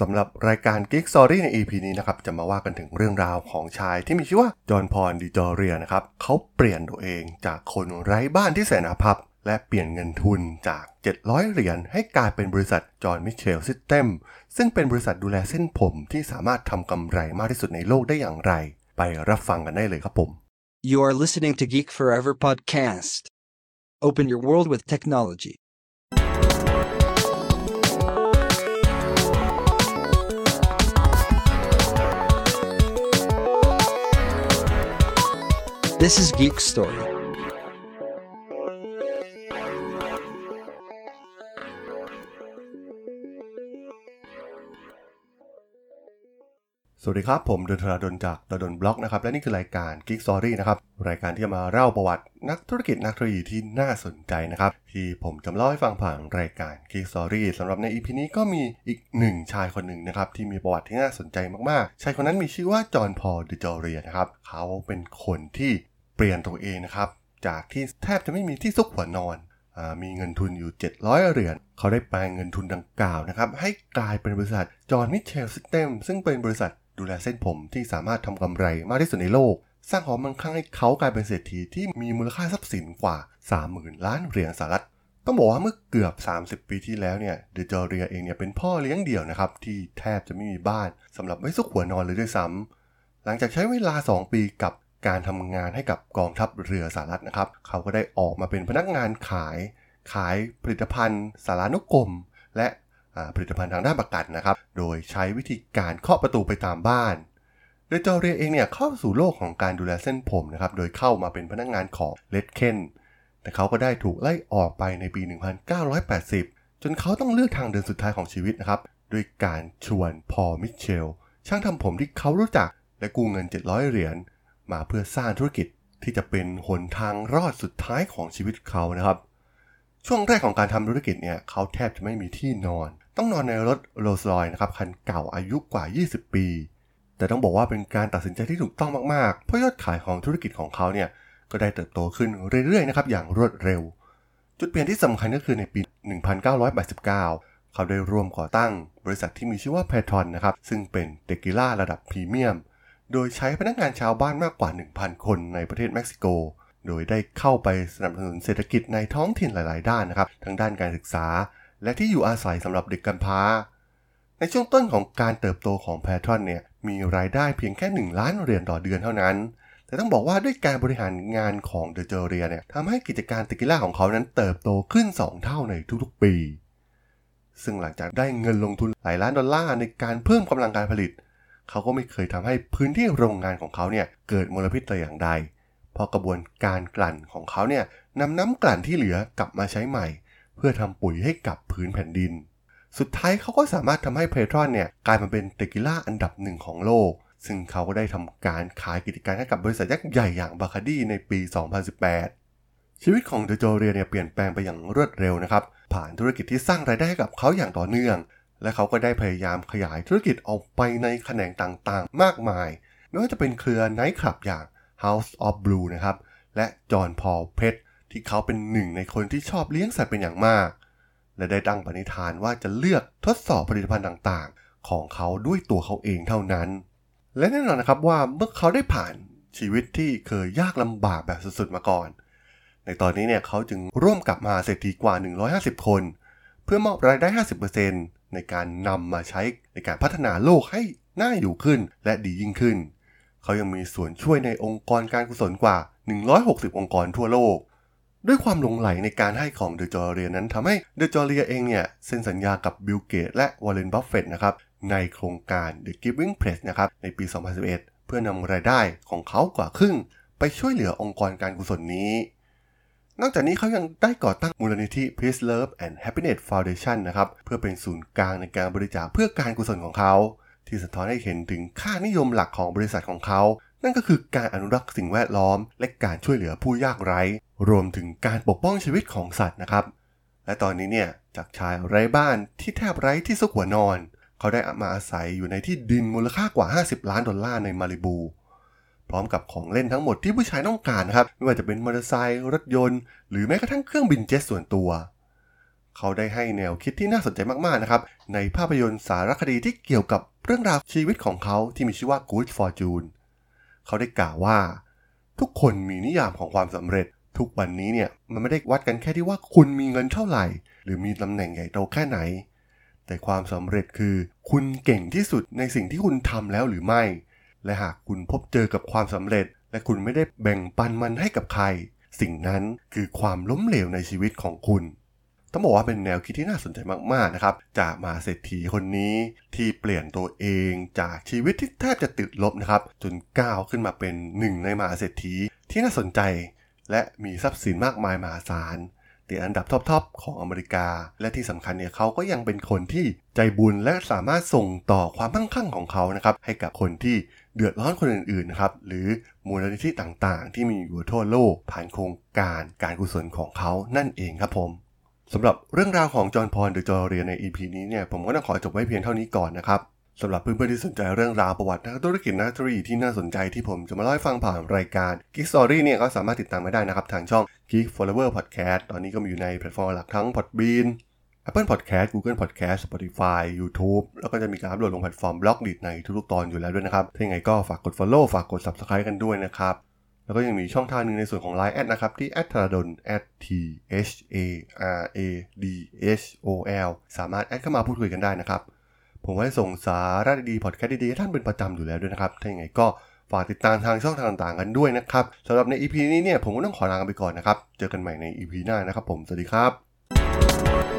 สำหรับรายการ Geek Story ใน EP นี้นะครับ จะมาว่ากันถึงเรื่องราวของชายที่มีชื่อว่า จอห์นพอลดิจอเรียนะครับเขาเปลี่ยนตัวเองจากคนไร้บ้านที่แสนอาภัพ และเปลี่ยนเงินทุนจาก 700 เหรียญให้กลายเป็นบริษัทจอห์นมิเชลซิสเต็มซึ่งเป็นบริษัทดูแลเส้นผมที่สามารถทำกำไรมากที่สุดในโลกได้อย่างไร ไปรับฟังกันได้เลยครับผม You are listening to Geek Forever podcast. Open your world with technology. This is Geek Story. สวัสดีครับ ผมดนทราดนจากดนบล็อกนะครับ และนี่คือรายการ Geek Story นะครับ รายการที่จะมาเล่าประวัตินักธุรกิจนักเทคโนโลยีที่น่าสนใจนะครับ ที่ผมจะเล่าให้ฟังผ่านรายการ Geek Story สำหรับใน EP นี้ก็มีอีกหนึ่งชายคนหนึ่งนะครับ ที่มีประวัติที่น่าสนใจมากๆ ชายคนนั้นมีชื่อว่า John Paul DeJoria นะครับ เขาเป็นคนที่ เปลี่ยนตัวเองนะครับ จากที่แทบจะไม่มีที่ซุกหัวนอนอมีเงินทุนอยู่ 700 เหรียญเขาได้แปลงเงินทุนดังกล่าวนะครับ ให้กลายเป็นบริษัท John Mitchell Systems ซึ่งเป็นบริษัทดูแลเส้นผมที่สามารถทำกำไรมากที่สุดในโลก สร้างความมั่งคั่งให้เขากลายเป็นเศรษฐีที่มีมูลค่าทรัพย์สินกว่า 30,000 ล้านเหรียญสหรัฐต้องบอกว่าเมื่อเกือบ 30 ปีที่แล้วเนี่ย DeJoria เองเนี่ยเป็นพ่อเลี้ยงเดี่ยวนะครับ ที่แทบจะไม่มีบ้านสำหรับไว้ซุกหัวนอนเลยด้วยซ้ำหลังจากใช้เวลา 2 ปีกับ การทำงานให้กับกองทัพเรือสหรัฐนะครับ เขาก็ได้ออกมาเป็นพนักงานขาย ขายผลิตภัณฑ์สารานุกรม และผลิตภัณฑ์ทางด้านประกันนะครับ โดยใช้วิธีการเคาะประตูไปตามบ้าน โดยจอเรียเองเนี่ยเข้าสู่โลกของการดูแลเส้นผมนะครับ โดยเข้ามาเป็นพนักงานของเลดเคนแต่เขาก็ได้ถูกไล่ออกไปในปี 1980 จนเขาต้องเลือกทางเดินสุดท้ายของชีวิตนะครับด้วยการชวนพอมิเชลช่างทำผมที่เขารู้จักและกู้เงิน 700 เหรียญ มาเพื่อสร้างธุรกิจที่จะเป็นหนทางรอดสุดท้ายของชีวิตเขานะครับ ช่วงแรกของการทำธุรกิจเนี่ยเขาแทบจะไม่มีที่นอน ต้องนอนในรถโรลส์รอยนะครับคันเก่าอายุกว่า 20 ปี แต่ต้องบอกว่าเป็นการตัดสินใจที่ถูกต้องมากๆ เพราะยอดขายของธุรกิจของเขาเนี่ยก็ได้เติบโตขึ้นเรื่อยๆนะครับอย่างรวดเร็ว จุดเปลี่ยนที่สำคัญก็คือในปี 1989 เขาได้ร่วมก่อตั้งบริษัทที่มีชื่อว่า p a t r o n นะครับซึ่งเป็นเตกิล่าระดับพรีเมียม โดยใช้พนักงานชาวบ้านมากกว่า 1,000 คนในประเทศเม็กซิโก โดยได้เข้าไปสนับสนุนเศรษฐกิจในท้องถิ่นหลาย ๆ ด้านนะครับ ทั้งด้านการศึกษา และที่อยู่อาศัยสำหรับเด็กกำพร้า ในช่วงต้นของการเติบโตของแพทรอนเนี่ย มีรายได้เพียงแค่ 1 ล้านเหรียญต่อเดือนเท่านั้น แต่ต้องบอกว่าด้วยการบริหารงานของเดอะเจเรียเนี่ยทำให้กิจการเตกิล่าของเขานั้นเติบโตขึ้น 2 เท่าในทุก ๆ ปี ซึ่งหลังจากได้เงินลงทุนหลายล้านดอลลาร์ในการเพิ่มกำลังการผลิต เขาก็ไม่เคยทำให้พื้นที่โรงงานของเขาเนี่ยเกิดมลพิษแต่อย่างใด เพราะกระบวนการกลั่นของเขาเนี่ยนำน้ำกลั่นที่เหลือกลับมาใช้ใหม่ เพื่อทำปุ๋ยให้กับพื้นแผ่นดิน สุดท้ายเขาก็สามารถทำให้เพทรอนเนี่ยกลายมาเป็นเตกิล่าอันดับหนึ่งของโลก ซึ่งเขาก็ได้ทำการขายกิจการให้กับบริษัทยักษ์ใหญ่อย่างบาคาดีในปี 2018ชีวิตของเดโจเรียเนี่ยเปลี่ยนแปลงไปอย่างรวดเร็วนะครับ ผ่านธุรกิจที่สร้างรายได้ให้กับเขาอย่างต่อเนื่อง และเขาก็ได้พยายามขยายธุรกิจออกไปในแขนงต่างๆ มากมาย ไม่ว่าจะเป็นเครือไนท์คลับอย่าง House of Blue นะครับ และจอห์นพอลเพชที่เขาเป็นหนึ่งในคนที่ชอบเลี้ยงสัตว์เป็นอย่างมาก และได้ตั้งปณิธานว่าจะเลือกทดสอบผลิตภัณฑ์ต่างๆ ของเขาด้วยตัวเขาเองเท่านั้น และแน่นอนนะครับว่าเมื่อเขาได้ผ่านชีวิตที่เคยยากลำบากแบบสุดๆมาก่อน ในตอนนี้เนี่ยเขาจึงร่วมกับมหาเศรษฐีกว่า 150 คน เพื่อมอบรายได้ 50% ในการนำมาใช้ในการพัฒนาโลกให้น่าอยู่ขึ้นและดียิ่งขึ้น เขายังมีส่วนช่วยในองค์กรการกุศลกว่า 160 องค์กรทั่วโลก ด้วยความหลงใหลในการให้ของ DeJoria นั้นทำให้ DeJoria เองเนี่ยเซ็นสัญญากับ Bill Gates และ Warren Buffett นะครับในโครงการ The Giving Pledge นะครับในปี 2011 เพื่อนำรายได้ของเขากว่าครึ่ง ไปช่วยเหลือองค์กรการกุศลนี้ นอกจากนี้เขายังได้ก่อตั้งมูลนิธิ Peace Love and Happiness Foundation นะครับเพื่อเป็นศูนย์กลางในการบริจาคเพื่อการกุศลของเขา ที่สะท้อนให้เห็นถึงค่านิยมหลักของบริษัทของเขา นั่นก็คือการอนุรักษ์สิ่งแวดล้อม และการช่วยเหลือผู้ยากไร้ รวมถึงการปกป้องชีวิตของสัตว์นะครับ และตอนนี้เนี่ยจากชายไร้บ้านที่แทบไร้ที่ซุกหัวนอน เขาได้มาอาศัยอยู่ในที่ดินมูลค่ากว่า 50 ล้านดอลลาร์ในมาริบู พร้อมกับของเล่นทั้งหมดที่ผู้ชายต้องการครับ ไม่ว่าจะเป็นมอเตอร์ไซค์รถยนต์ หรือแม้กระทั่งเครื่องบินเจ็ตส่วนตัว เขาได้ให้แนวคิดที่น่าสนใจมากๆนะครับ ในภาพยนตร์สารคดีที่เกี่ยวกับเรื่องราวชีวิตของเขาที่มีชื่อว่า Good Fortune เขาได้กล่าวว่า ทุกคนมีนิยามของความสำเร็จ ทุกวันนี้เนี่ยมันไม่ได้วัดกันแค่ที่ว่าคุณมีเงินเท่าไหร่ หรือมีตำแหน่งใหญ่โตแค่ไหน แต่ความสำเร็จคือ คุณเก่งที่สุดในสิ่งที่คุณทำแล้วหรือไม่ และหากคุณพบเจอกับความสำเร็จ และคุณไม่ได้แบ่งปันมันให้กับใคร สิ่งนั้นคือความล้มเหลวในชีวิตของคุณ ต้องบอกว่าเป็นแนวคิดที่น่าสนใจมากๆนะครับ จากมาเศรษฐีคนนี้ที่เปลี่ยนตัวเองจากชีวิตที่แทบจะติดลบนะครับ จนก้าวขึ้นมาเป็นหนึ่งในมหาเศรษฐีที่น่าสนใจ และมีทรัพย์สินมากมายมหาศาล ติดอันดับท็อปๆของอเมริกา และที่สำคัญเนี่ยเขาก็ยังเป็นคนที่ใจบุญและสามารถส่งต่อความมั่งคั่งของเขานะครับให้กับคนที่เดือดร้อนคนอื่นๆนะครับหรือมูลนิธิต่างๆ ที่มีอยู่ทั่วโลกผ่านโครงการการกุศลของเขานั่นเองครับผมสำหรับเรื่องราวของจอห์นพอลหรือจอร์เรียนใน EP นี้เนี่ยผมก็ต้องขอจบไว้เพียงเท่านี้ก่อนนะครับ สำหรับเพื่อนๆที่สนใจเรื่องราวประวัตินักธุรกิจนักธุรกิจที่น่าสนใจที่ผมจะมาเล่าให้ฟังผ่านรายการ Geek Story เนี่ยก็สามารถติดตามมาได้นะครับทางช่อง Geek Forever Podcast ตอนนี้ก็มีอยู่ในแพลตฟอร์มหลักทั้ง Podbean Apple Podcast Google Podcast Spotify YouTube แล้วก็จะมีการอัปโหลดลงแพลตฟอร์ม Blockdit ในทุกๆตอนอยู่แล้วด้วยนะครับ ถ้าอย่างไรก็ฝากกด Follow ฝากกด Subscribe กันด้วยนะครับ แล้วก็ยังมีช่องทางหนึ่งในส่วนของ Line แอดนะครับ ที่ a t h a r a d o n t h a r a d h o l สามารถแอดเข้ามาพูดคุยกันได้นะครับ ผมไว้ส่งสาระดีๆพอดแคสต์ดีๆให้ท่านเป็นประจำอยู่แล้วด้วยนะครับ ถ้าอย่างไรก็ฝากติดตามทางช่องทางต่างๆกันด้วยนะครับสำหรับใน EP นี้เนี่ยผมก็ต้องขอลาไปก่อนนะครับ เจอกันใหม่ใน EP หน้านะครับผม สวัสดีครับ